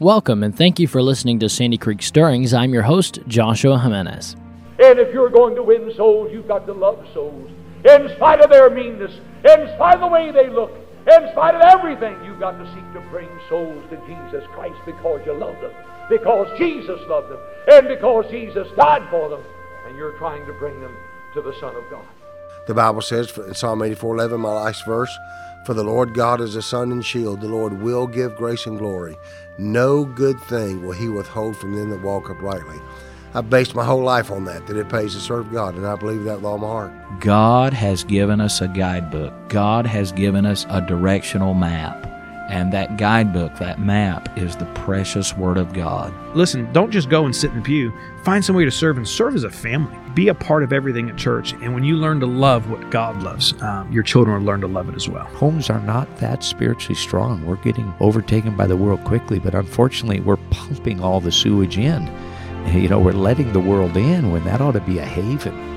Welcome and thank you for listening to Sandy Creek Stirrings. I'm your host, Joshua Jimenez. And if you're going to win souls, you've got to love souls. In spite of their meanness, in spite of the way they look, in spite of everything, you've got to seek to bring souls to Jesus Christ because you love them, because Jesus loved them, and because Jesus died for them, and you're trying to bring them to the Son of God. The Bible says in Psalm 84 11, my last verse, For the Lord God is a sun and shield. The Lord will give grace and glory. No good thing will he withhold from them that walk uprightly. I based my whole life on that, that it pays to serve God, and I believe that with all my heart. God has given us a guidebook. God has given us a directional map. And that guidebook, that map, is the precious Word of God. Listen, don't just go and sit in the pew. Find some way to serve and serve as a family. Be a part of everything at church. And when you learn to love what God loves, um, your children will learn to love it as well. Homes are not that spiritually strong. We're getting overtaken by the world quickly, but unfortunately, we're pumping all the sewage in. You know, we're letting the world in when that ought to be a haven.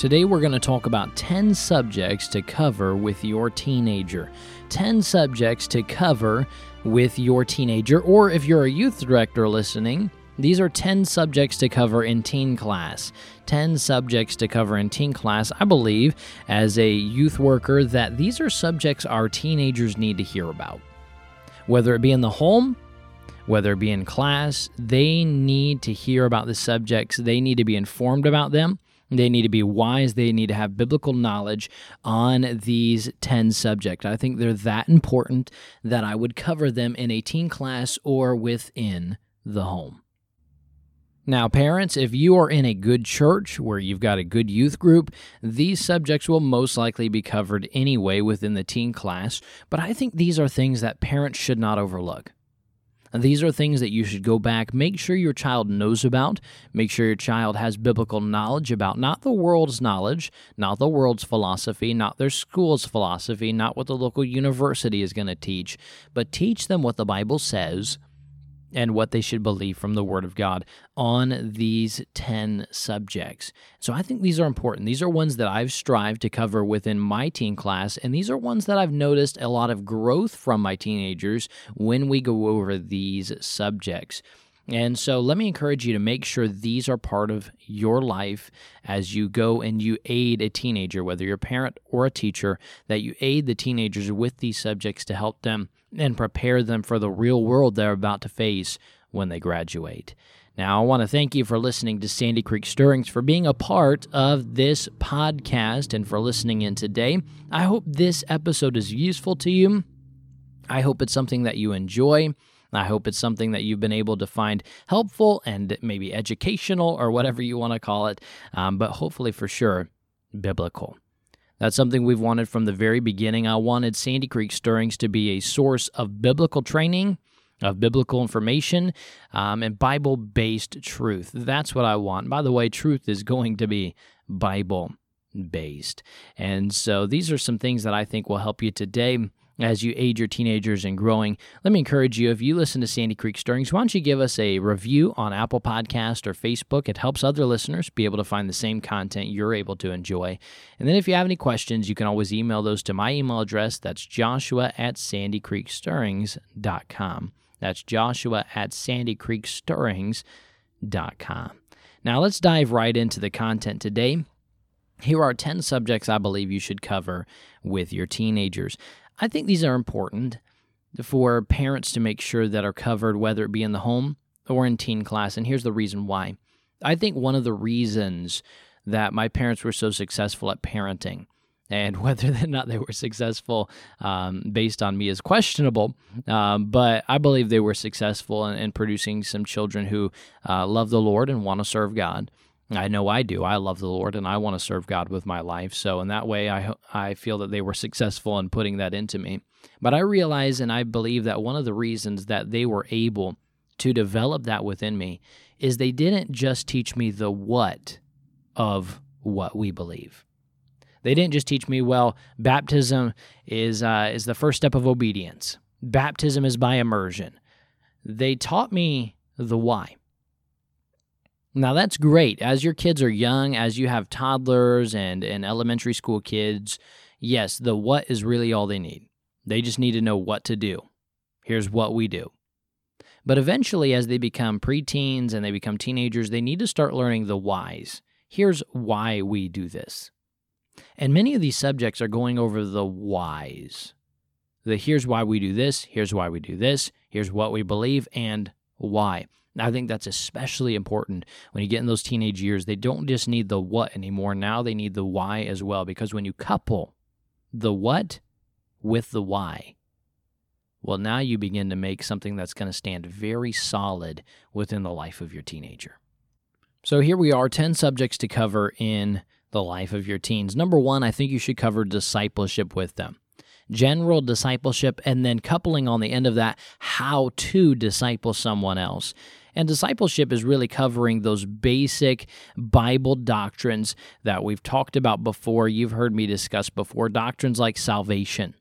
Today, we're going to talk about 10 subjects to cover with your teenager. 10 subjects to cover with your teenager, or if you're a youth director listening, these are 10 subjects to cover in teen class. 10 subjects to cover in teen class. I believe, as a youth worker, that these are subjects our teenagers need to hear about. Whether it be in the home, whether it be in class, they need to hear about the subjects. They need to be informed about them. They need to be wise. They need to have biblical knowledge on these 10 subjects. I think they're that important that I would cover them in a teen class or within the home. Now, parents, if you are in a good church where you've got a good youth group, these subjects will most likely be covered anyway within the teen class, but I think these are things that parents should not overlook. These are things that you should go back, make sure your child knows about, make sure your child has biblical knowledge about not the world's knowledge, not the world's philosophy, not their school's philosophy, not what the local university is going to teach, but teach them what the Bible says and what they should believe from the Word of God on these 10 subjects. So I think these are important. These are ones that I've strived to cover within my teen class, and these are ones that I've noticed a lot of growth from my teenagers when we go over these subjects. And so let me encourage you to make sure these are part of your life as you go and you aid a teenager, whether you're a parent or a teacher, that you aid the teenagers with these subjects to help them and prepare them for the real world they're about to face when they graduate. Now, I want to thank you for listening to Sandy Creek Stirrings, for being a part of this podcast, and for listening in today. I hope this episode is useful to you. I hope it's something that you enjoy. I hope it's something that you've been able to find helpful and maybe educational or whatever you want to call it, um, but hopefully for sure, biblical. That's something we've wanted from the very beginning. I wanted Sandy Creek Stirrings to be a source of biblical training, of biblical information, um, and Bible based truth. That's what I want. By the way, truth is going to be Bible based. And so these are some things that I think will help you today as you aid your teenagers in growing. Let me encourage you if you listen to Sandy Creek Stirrings, why don't you give us a review on Apple Podcast or Facebook? It helps other listeners be able to find the same content you're able to enjoy. And then if you have any questions, you can always email those to my email address. That's joshua at sandycreekstirrings.com. That's joshua at sandycreekstirrings.com. Now let's dive right into the content today. Here are 10 subjects I believe you should cover with your teenagers. I think these are important for parents to make sure that are covered, whether it be in the home or in teen class. And here's the reason why. I think one of the reasons that my parents were so successful at parenting, and whether or not they were successful um, based on me is questionable, um, but I believe they were successful in, in producing some children who uh, love the Lord and want to serve God. I know I do. I love the Lord and I want to serve God with my life. So in that way I I feel that they were successful in putting that into me. But I realize and I believe that one of the reasons that they were able to develop that within me is they didn't just teach me the what of what we believe. They didn't just teach me, well, baptism is uh, is the first step of obedience. Baptism is by immersion. They taught me the why. Now that's great. As your kids are young, as you have toddlers and, and elementary school kids, yes, the what is really all they need. They just need to know what to do. Here's what we do. But eventually, as they become preteens and they become teenagers, they need to start learning the whys. Here's why we do this. And many of these subjects are going over the whys. The here's why we do this, here's why we do this, here's what we believe, and why. I think that's especially important when you get in those teenage years. They don't just need the what anymore. Now they need the why as well. Because when you couple the what with the why, well, now you begin to make something that's going to stand very solid within the life of your teenager. So here we are 10 subjects to cover in the life of your teens. Number one, I think you should cover discipleship with them. General discipleship, and then coupling on the end of that, how to disciple someone else. And discipleship is really covering those basic Bible doctrines that we've talked about before. You've heard me discuss before doctrines like salvation,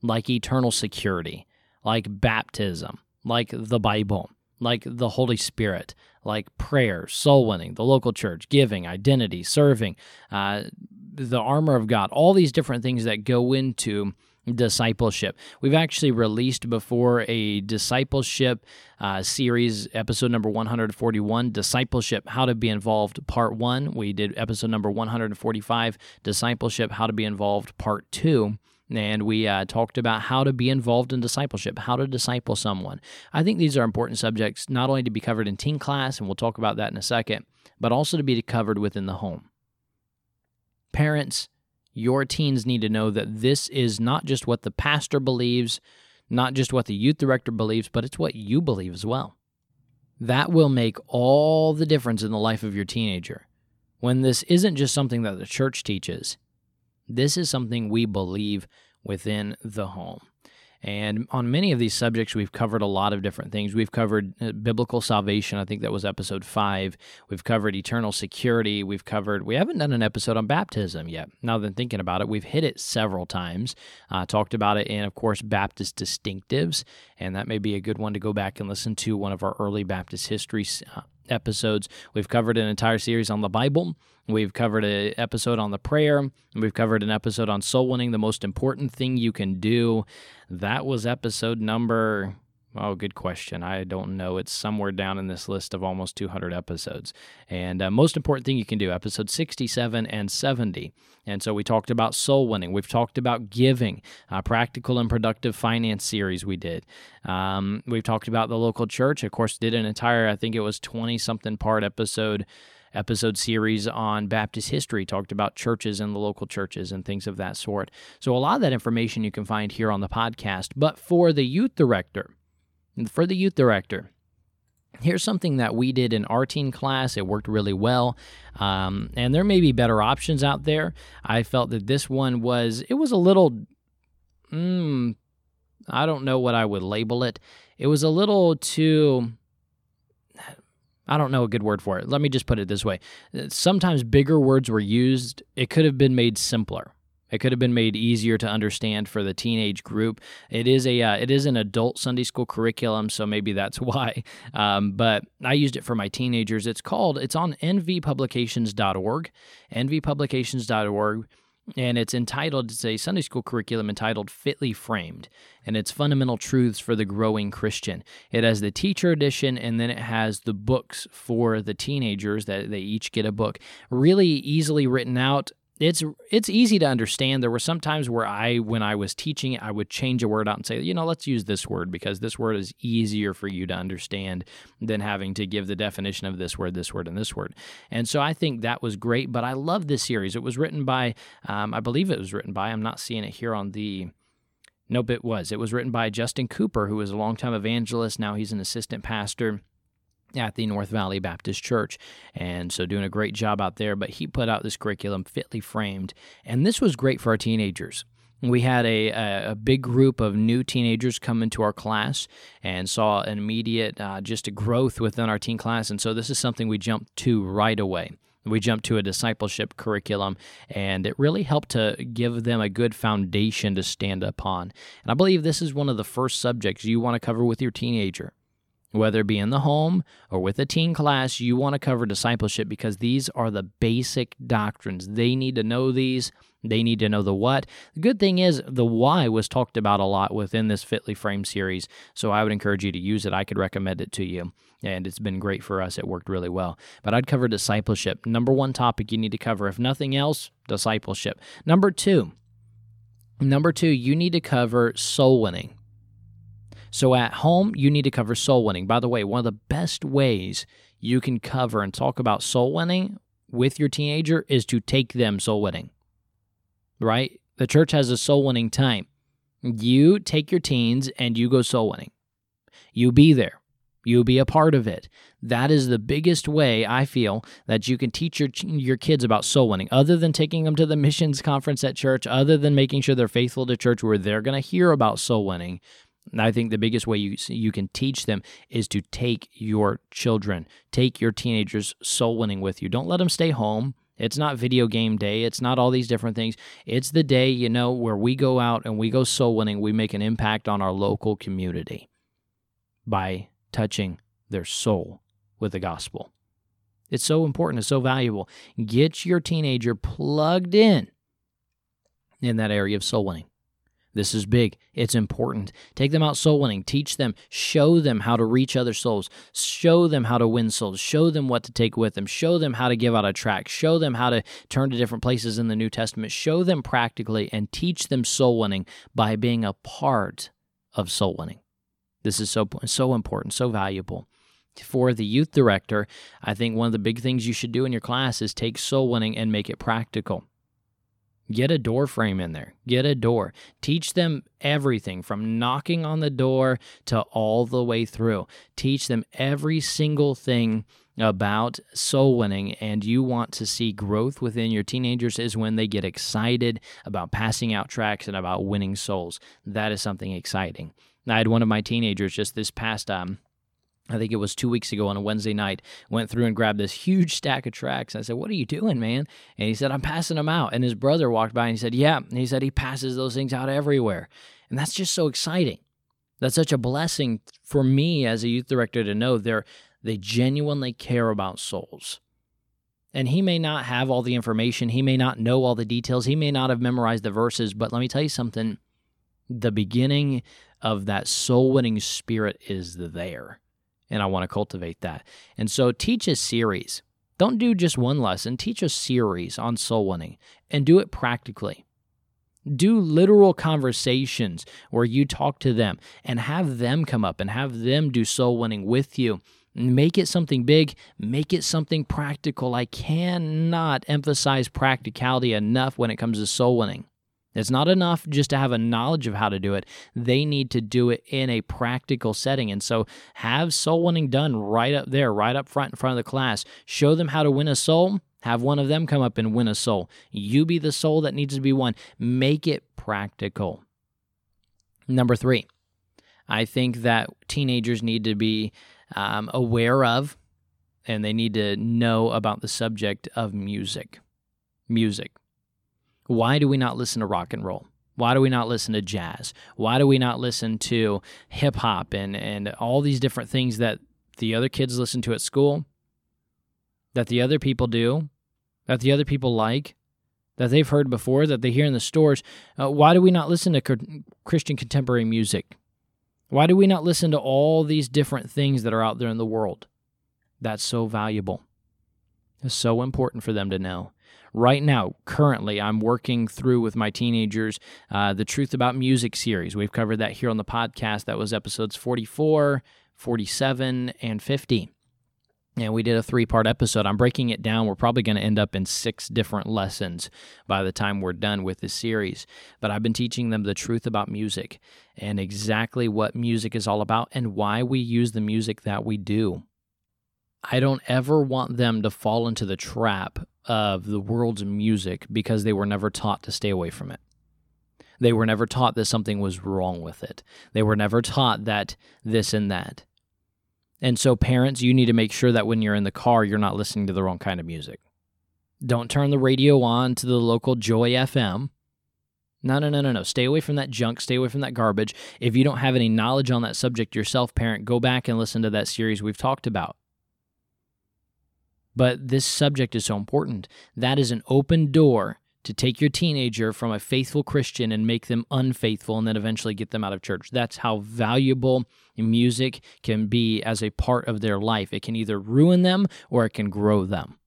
like eternal security, like baptism, like the Bible, like the Holy Spirit, like prayer, soul winning, the local church, giving, identity, serving, uh, the armor of God, all these different things that go into discipleship. We've actually released before a discipleship uh, series, episode number 141, Discipleship How to Be Involved, Part 1. We did episode number 145, Discipleship How to Be Involved, Part 2 and we uh, talked about how to be involved in discipleship, how to disciple someone. I think these are important subjects, not only to be covered in teen class, and we'll talk about that in a second, but also to be covered within the home. Parents, your teens need to know that this is not just what the pastor believes, not just what the youth director believes, but it's what you believe as well. That will make all the difference in the life of your teenager. When this isn't just something that the church teaches, this is something we believe within the home. And on many of these subjects, we've covered a lot of different things. We've covered uh, biblical salvation. I think that was episode five. We've covered eternal security. We've covered, we haven't done an episode on baptism yet. Now that I'm thinking about it, we've hit it several times. Uh, talked about it in, of course, Baptist distinctives. And that may be a good one to go back and listen to one of our early Baptist history uh, episodes. We've covered an entire series on the Bible. We've covered an episode on the prayer. And We've covered an episode on soul winning, the most important thing you can do. That was episode number Oh, good question. I don't know. It's somewhere down in this list of almost 200 episodes. And uh, most important thing you can do, episode 67 and 70. And so we talked about soul winning. We've talked about giving, uh, practical and productive finance series we did. Um, we've talked about the local church. Of course, did an entire, I think it was 20 something part episode episode series on Baptist history, talked about churches and the local churches and things of that sort. So, a lot of that information you can find here on the podcast. But for the youth director, for the youth director, here's something that we did in our teen class. It worked really well. Um, and there may be better options out there. I felt that this one was, it was a little, mm, I don't know what I would label it. It was a little too, I don't know a good word for it. Let me just put it this way. Sometimes bigger words were used. It could have been made simpler. It could have been made easier to understand for the teenage group. It is a uh, it is an adult Sunday school curriculum, so maybe that's why. Um, but I used it for my teenagers. It's called it's on nvpublications.org, nvpublications.org and it's entitled it's a sunday school curriculum entitled fitly framed and it's fundamental truths for the growing christian it has the teacher edition and then it has the books for the teenagers that they each get a book really easily written out it's it's easy to understand. There were some times where I, when I was teaching, I would change a word out and say, you know, let's use this word because this word is easier for you to understand than having to give the definition of this word, this word, and this word. And so I think that was great. But I love this series. It was written by, um, I believe it was written by. I'm not seeing it here on the. Nope, it was. It was written by Justin Cooper, who was a longtime evangelist. Now he's an assistant pastor at the North Valley Baptist Church. And so doing a great job out there. But he put out this curriculum, Fitly Framed. And this was great for our teenagers. We had a, a, a big group of new teenagers come into our class and saw an immediate uh, just a growth within our teen class. And so this is something we jumped to right away. We jumped to a discipleship curriculum, and it really helped to give them a good foundation to stand upon. And I believe this is one of the first subjects you want to cover with your teenager whether it be in the home or with a teen class, you want to cover discipleship because these are the basic doctrines. They need to know these. They need to know the what. The good thing is, the why was talked about a lot within this Fitly Frame series, so I would encourage you to use it. I could recommend it to you, and it's been great for us. It worked really well. But I'd cover discipleship. Number one topic you need to cover, if nothing else, discipleship. Number two, number two, you need to cover soul winning. So at home, you need to cover soul winning. By the way, one of the best ways you can cover and talk about soul winning with your teenager is to take them soul winning. Right? The church has a soul winning time. You take your teens and you go soul winning. You be there. You be a part of it. That is the biggest way I feel that you can teach your your kids about soul winning. Other than taking them to the missions conference at church, other than making sure they're faithful to church where they're going to hear about soul winning, I think the biggest way you you can teach them is to take your children, take your teenagers soul winning with you. Don't let them stay home. It's not video game day. It's not all these different things. It's the day, you know, where we go out and we go soul winning. We make an impact on our local community by touching their soul with the gospel. It's so important. It's so valuable. Get your teenager plugged in in that area of soul winning. This is big. It's important. Take them out soul winning. Teach them. Show them how to reach other souls. Show them how to win souls. Show them what to take with them. Show them how to give out a tract. Show them how to turn to different places in the New Testament. Show them practically and teach them soul winning by being a part of soul winning. This is so so important, so valuable. For the youth director, I think one of the big things you should do in your class is take soul winning and make it practical. Get a door frame in there. Get a door. Teach them everything from knocking on the door to all the way through. Teach them every single thing about soul winning and you want to see growth within your teenagers is when they get excited about passing out tracts and about winning souls. That is something exciting. I had one of my teenagers just this past um, I think it was two weeks ago on a Wednesday night, went through and grabbed this huge stack of tracts. I said, What are you doing, man? And he said, I'm passing them out. And his brother walked by and he said, Yeah. And he said, He passes those things out everywhere. And that's just so exciting. That's such a blessing for me as a youth director to know they're, they genuinely care about souls. And he may not have all the information, he may not know all the details, he may not have memorized the verses, but let me tell you something the beginning of that soul winning spirit is there and I want to cultivate that. And so teach a series. Don't do just one lesson, teach a series on soul winning and do it practically. Do literal conversations where you talk to them and have them come up and have them do soul winning with you. Make it something big, make it something practical. I cannot emphasize practicality enough when it comes to soul winning. It's not enough just to have a knowledge of how to do it. They need to do it in a practical setting. And so have soul winning done right up there, right up front in front of the class. Show them how to win a soul. Have one of them come up and win a soul. You be the soul that needs to be won. Make it practical. Number three, I think that teenagers need to be um, aware of and they need to know about the subject of music. Music. Why do we not listen to rock and roll? Why do we not listen to jazz? Why do we not listen to hip hop and, and all these different things that the other kids listen to at school, that the other people do, that the other people like, that they've heard before, that they hear in the stores? Uh, why do we not listen to Christian contemporary music? Why do we not listen to all these different things that are out there in the world? That's so valuable. It's so important for them to know right now, currently, I'm working through with my teenagers uh, the Truth About Music series. We've covered that here on the podcast. That was episodes 44, 47, and 50. And we did a three part episode. I'm breaking it down. We're probably going to end up in six different lessons by the time we're done with this series. But I've been teaching them the truth about music and exactly what music is all about and why we use the music that we do. I don't ever want them to fall into the trap of the world's music because they were never taught to stay away from it. They were never taught that something was wrong with it. They were never taught that this and that. And so, parents, you need to make sure that when you're in the car, you're not listening to the wrong kind of music. Don't turn the radio on to the local Joy FM. No, no, no, no, no. Stay away from that junk. Stay away from that garbage. If you don't have any knowledge on that subject yourself, parent, go back and listen to that series we've talked about. But this subject is so important. That is an open door to take your teenager from a faithful Christian and make them unfaithful and then eventually get them out of church. That's how valuable music can be as a part of their life. It can either ruin them or it can grow them.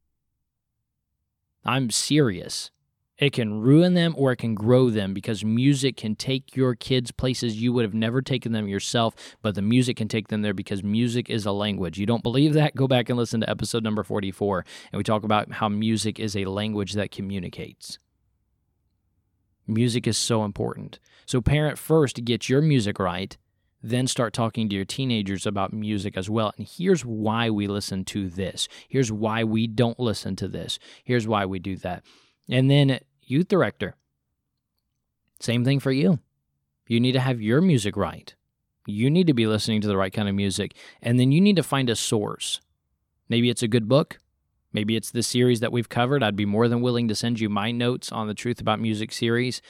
I'm serious. It can ruin them or it can grow them because music can take your kids places you would have never taken them yourself, but the music can take them there because music is a language. You don't believe that? Go back and listen to episode number 44, and we talk about how music is a language that communicates. Music is so important. So, parent first, get your music right, then start talking to your teenagers about music as well. And here's why we listen to this. Here's why we don't listen to this. Here's why we do that. And then, youth director, same thing for you. You need to have your music right. You need to be listening to the right kind of music. And then you need to find a source. Maybe it's a good book. Maybe it's the series that we've covered. I'd be more than willing to send you my notes on the Truth About Music series.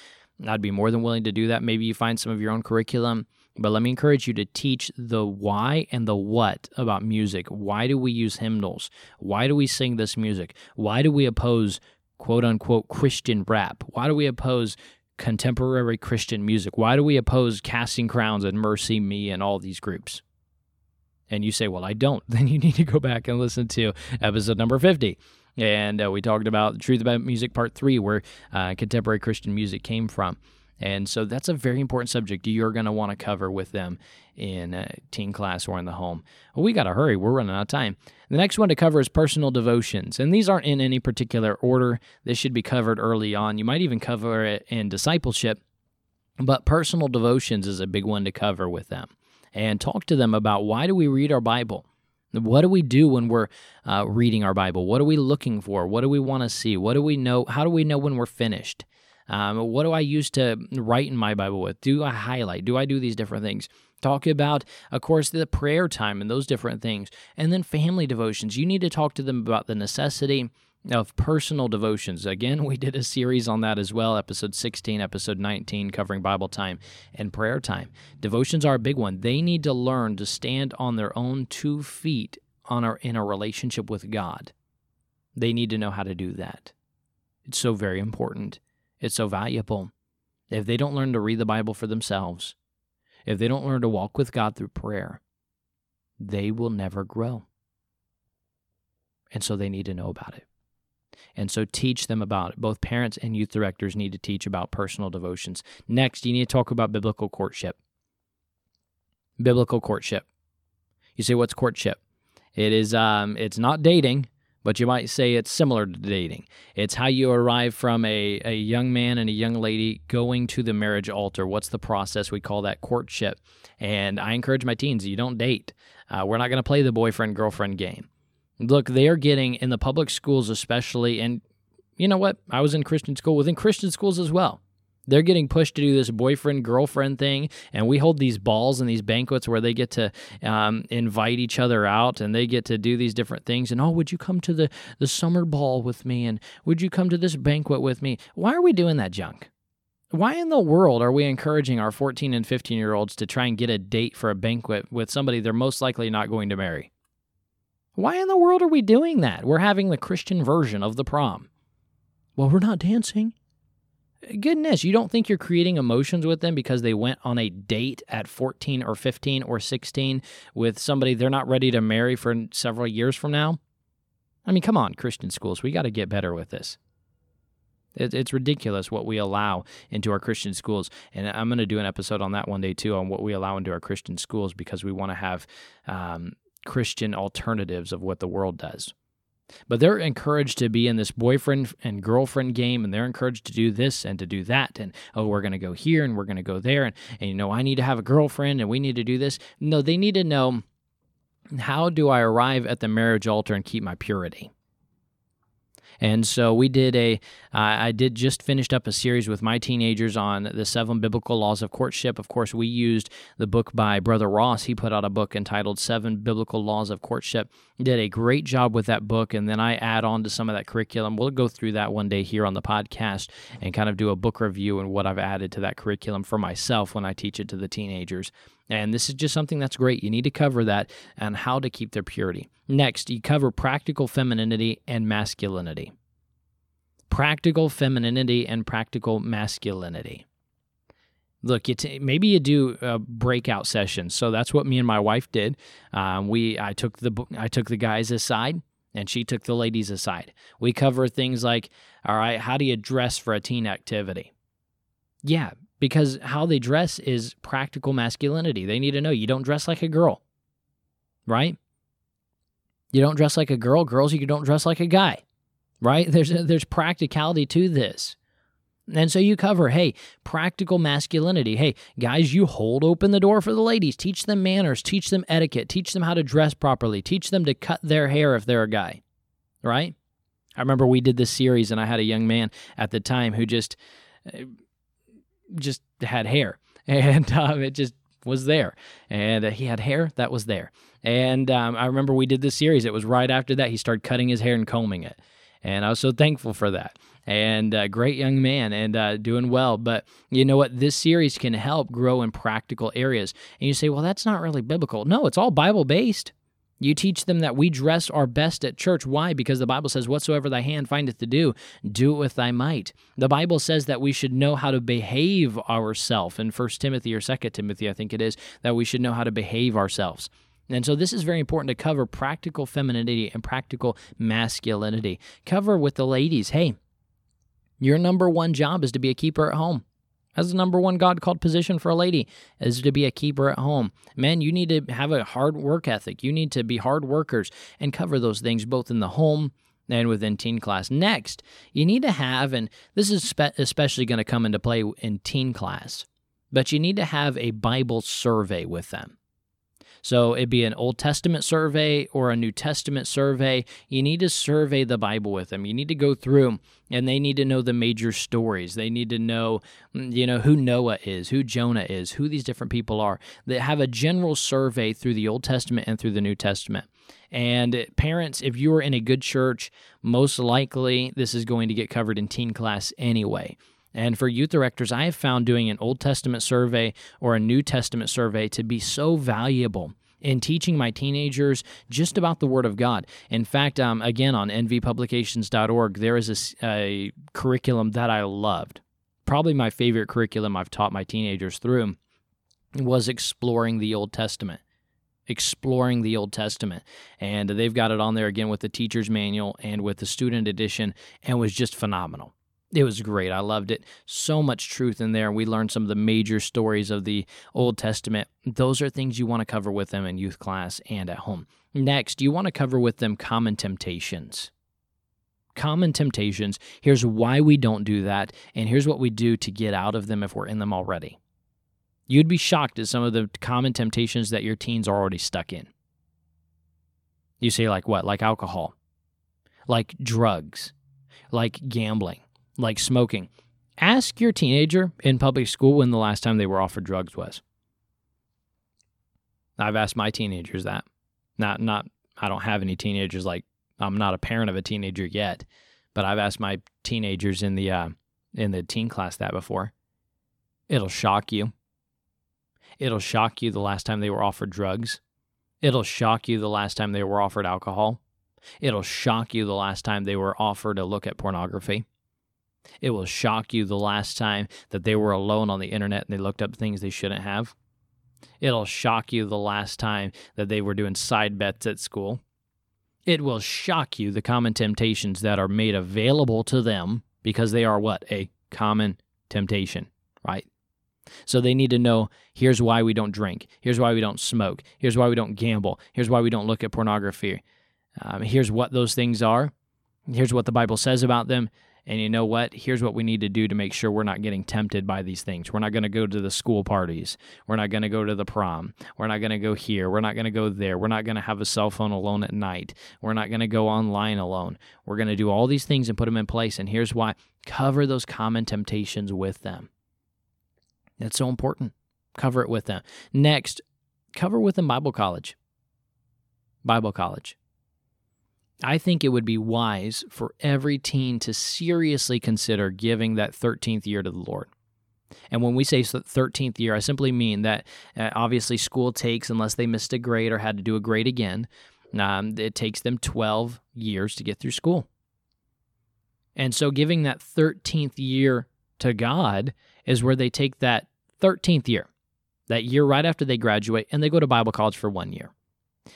I'd be more than willing to do that. Maybe you find some of your own curriculum. But let me encourage you to teach the why and the what about music. Why do we use hymnals? Why do we sing this music? Why do we oppose quote unquote Christian rap? Why do we oppose contemporary Christian music? Why do we oppose Casting Crowns and MercyMe and all these groups? and you say, Well, I don't, then you need to go back and listen to episode number 50. And uh, we talked about the Truth About Music Part 3, where uh, contemporary Christian music came from. And so that's a very important subject you're going to want to cover with them in teen class or in the home. Well, we got to hurry. We're running out of time. The next one to cover is personal devotions. And these aren't in any particular order. This should be covered early on. You might even cover it in discipleship. But personal devotions is a big one to cover with them and talk to them about why do we read our Bible? What do we do when we're uh, reading our Bible? What are we looking for? What do we want to see? What do we know? How do we know when we're finished? Um, what do I use to write in my Bible with? Do I highlight? Do I do these different things? Talk about, of course, the prayer time and those different things. And then family devotions. You need to talk to them about the necessity of personal devotions. Again, we did a series on that as well, episode 16, episode 19, covering Bible time and prayer time. Devotions are a big one. They need to learn to stand on their own two feet on in a relationship with God. They need to know how to do that. It's so very important. It's so valuable. If they don't learn to read the Bible for themselves, if they don't learn to walk with God through prayer, they will never grow. And so they need to know about it. And so teach them about it. Both parents and youth directors need to teach about personal devotions. Next, you need to talk about biblical courtship. Biblical courtship. You say, what's courtship? It is um, it's not dating, but you might say it's similar to dating. It's how you arrive from a, a young man and a young lady going to the marriage altar. What's the process? We call that courtship. And I encourage my teens, you don't date. Uh, we're not going to play the boyfriend girlfriend game. Look, they are getting in the public schools, especially, and you know what? I was in Christian school within Christian schools as well. They're getting pushed to do this boyfriend girlfriend thing, and we hold these balls and these banquets where they get to um, invite each other out and they get to do these different things. And oh, would you come to the the summer ball with me? And would you come to this banquet with me? Why are we doing that junk? Why in the world are we encouraging our 14 and 15 year olds to try and get a date for a banquet with somebody they're most likely not going to marry? Why in the world are we doing that? We're having the Christian version of the prom. Well, we're not dancing. Goodness, you don't think you're creating emotions with them because they went on a date at 14 or 15 or 16 with somebody they're not ready to marry for several years from now? I mean, come on, Christian schools, we got to get better with this. It's ridiculous what we allow into our Christian schools. And I'm going to do an episode on that one day too, on what we allow into our Christian schools because we want to have um, Christian alternatives of what the world does. But they're encouraged to be in this boyfriend and girlfriend game, and they're encouraged to do this and to do that. And oh, we're going to go here and we're going to go there. And, and, you know, I need to have a girlfriend and we need to do this. No, they need to know how do I arrive at the marriage altar and keep my purity? And so we did a, uh, I did just finished up a series with my teenagers on the seven biblical laws of courtship. Of course, we used the book by Brother Ross. He put out a book entitled Seven Biblical Laws of Courtship. Did a great job with that book. And then I add on to some of that curriculum. We'll go through that one day here on the podcast and kind of do a book review and what I've added to that curriculum for myself when I teach it to the teenagers. And this is just something that's great. You need to cover that and how to keep their purity. Next, you cover practical femininity and masculinity. Practical femininity and practical masculinity. Look, you t- maybe you do a breakout sessions. So that's what me and my wife did. Um, we I took the I took the guys aside and she took the ladies aside. We cover things like, all right, how do you dress for a teen activity? Yeah, because how they dress is practical masculinity. They need to know you don't dress like a girl, right? You don't dress like a girl. Girls, you don't dress like a guy, right? There's there's practicality to this. And so you cover, hey, practical masculinity. Hey, guys, you hold open the door for the ladies. Teach them manners, teach them etiquette, teach them how to dress properly, teach them to cut their hair if they're a guy, right? I remember we did this series and I had a young man at the time who just uh, just had hair, and um, it just was there. And uh, he had hair that was there. And um, I remember we did this series. It was right after that he started cutting his hair and combing it, and I was so thankful for that. And uh, great young man and uh, doing well. But you know what? This series can help grow in practical areas. And you say, well, that's not really biblical. No, it's all Bible based. You teach them that we dress our best at church. Why? Because the Bible says, Whatsoever thy hand findeth to do, do it with thy might. The Bible says that we should know how to behave ourselves. In 1 Timothy or 2 Timothy, I think it is, that we should know how to behave ourselves. And so this is very important to cover practical femininity and practical masculinity. Cover with the ladies, hey, your number one job is to be a keeper at home. That's the number one God called position for a lady is to be a keeper at home. Men, you need to have a hard work ethic. You need to be hard workers and cover those things both in the home and within teen class. Next, you need to have, and this is spe- especially going to come into play in teen class, but you need to have a Bible survey with them. So it'd be an Old Testament survey or a New Testament survey. You need to survey the Bible with them. You need to go through and they need to know the major stories. They need to know, mm, you know, who Noah is, who Jonah is, who these different people are. They have a general survey through the Old Testament and through the New Testament. And parents, if you are in a good church, most likely this is going to get covered in teen class anyway. And for youth directors, I have found doing an Old Testament survey or a New Testament survey to be so valuable in teaching my teenagers just about the Word of God. In fact, um, again, on nvpublications.org, there is a, a curriculum that I loved. Probably my favorite curriculum I've taught my teenagers through was exploring the Old Testament exploring the Old Testament. And they've got it on there again with the teacher's manual and with the student edition, and was just phenomenal. It was great. I loved it. So much truth in there. We learned some of the major stories of the Old Testament. Those are things you want to cover with them in youth class and at home. Next, you want to cover with them common temptations. Common temptations. Here's why we don't do that, and here's what we do to get out of them if we're in them already. You'd be shocked at some of the common temptations that your teens are already stuck in. You say, like what? Like alcohol, like drugs, like gambling like smoking. Ask your teenager in public school when the last time they were offered drugs was. I've asked my teenagers that. Not not I don't have any teenagers like I'm not a parent of a teenager yet, but I've asked my teenagers in the uh, in the teen class that before. It'll shock you. It'll shock you the last time they were offered drugs. It'll shock you the last time they were offered alcohol. It'll shock you the last time they were offered a look at pornography. It will shock you the last time that they were alone on the internet and they looked up things they shouldn't have. It'll shock you the last time that they were doing side bets at school. It will shock you the common temptations that are made available to them because they are what? A common temptation, right? So they need to know here's why we don't drink. Here's why we don't smoke. Here's why we don't gamble. Here's why we don't look at pornography. Um, here's what those things are. Here's what the Bible says about them And you know what? Here's what we need to do to make sure we're not getting tempted by these things. We're not going to go to the school parties. We're not going to go to the prom. We're not going to go here. We're not going to go there. We're not going to have a cell phone alone at night. We're not going to go online alone. We're going to do all these things and put them in place. And here's why cover those common temptations with them. That's so important. Cover it with them. Next, cover with them Bible college. Bible college. I think it would be wise for every teen to seriously consider giving that 13th year to the Lord. And when we say 13th year, I simply mean that uh, obviously school takes, unless they missed a grade or had to do a grade again, um, it takes them 12 years to get through school. And so giving that 13th year to God is where they take that 13th year, that year right after they graduate, and they go to Bible college for one year.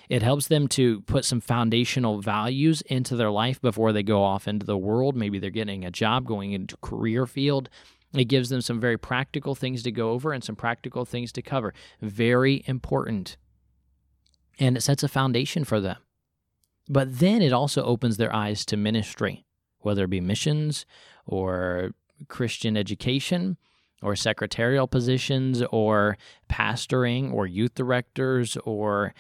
It helps them to put some foundational values into their life before they go off into the world. Maybe they're getting a job, going into career field. It gives them some very practical things to go over and some practical things to cover. Very important. And it sets a foundation for them. But then it also opens their eyes to ministry, whether it be missions or Christian education or secretarial positions or pastoring or youth directors or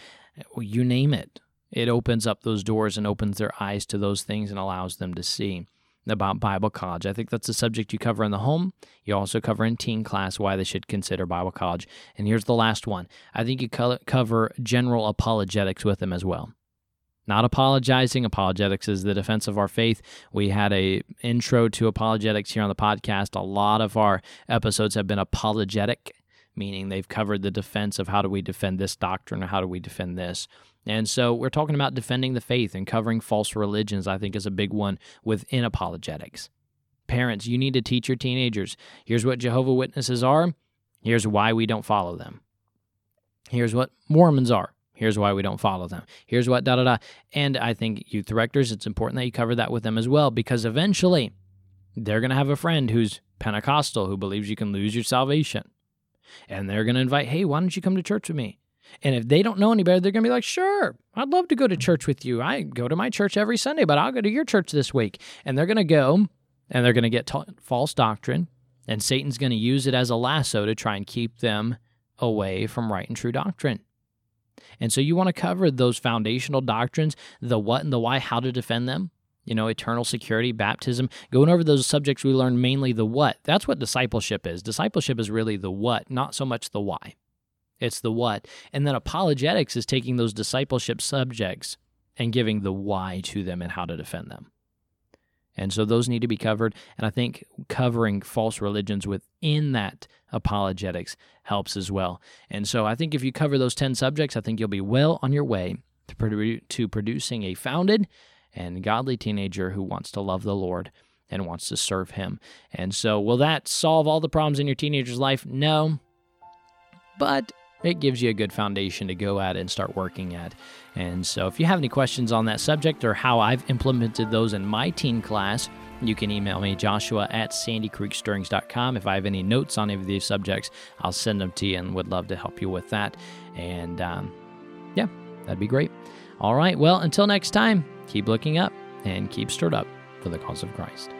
you name it. It opens up those doors and opens their eyes to those things and allows them to see about Bible college. I think that's a subject you cover in the home. You also cover in teen class why they should consider Bible college. And here's the last one. I think you cover general apologetics with them as well. Not apologizing. Apologetics is the defense of our faith. We had a intro to apologetics here on the podcast. A lot of our episodes have been apologetic meaning they've covered the defense of how do we defend this doctrine or how do we defend this. And so we're talking about defending the faith and covering false religions, I think is a big one within apologetics. Parents, you need to teach your teenagers here's what Jehovah Witnesses are, here's why we don't follow them. Here's what Mormons are. Here's why we don't follow them. Here's what da da da. And I think youth directors, it's important that you cover that with them as well because eventually they're going to have a friend who's Pentecostal who believes you can lose your salvation and they're going to invite, hey, why don't you come to church with me? And if they don't know any better, they're going to be like, sure, I'd love to go to church with you. I go to my church every Sunday, but I'll go to your church this week. And they're going to go and they're going to get taught false doctrine. And Satan's going to use it as a lasso to try and keep them away from right and true doctrine. And so you want to cover those foundational doctrines, the what and the why, how to defend them, you know, eternal security, baptism, going over those subjects, we learn mainly the what. That's what discipleship is. Discipleship is really the what, not so much the why. It's the what. And then apologetics is taking those discipleship subjects and giving the why to them and how to defend them. And so those need to be covered. And I think covering false religions within that apologetics helps as well. And so I think if you cover those 10 subjects, I think you'll be well on your way to, produ- to producing a founded and godly teenager who wants to love the Lord and wants to serve Him. And so, will that solve all the problems in your teenager's life? No. But it gives you a good foundation to go at and start working at. And so, if you have any questions on that subject or how I've implemented those in my teen class, you can email me, joshua at sandycreekstirrings.com. If I have any notes on any of these subjects, I'll send them to you and would love to help you with that. And um, yeah, that'd be great. All right, well, until next time, keep looking up and keep stirred up for the cause of Christ.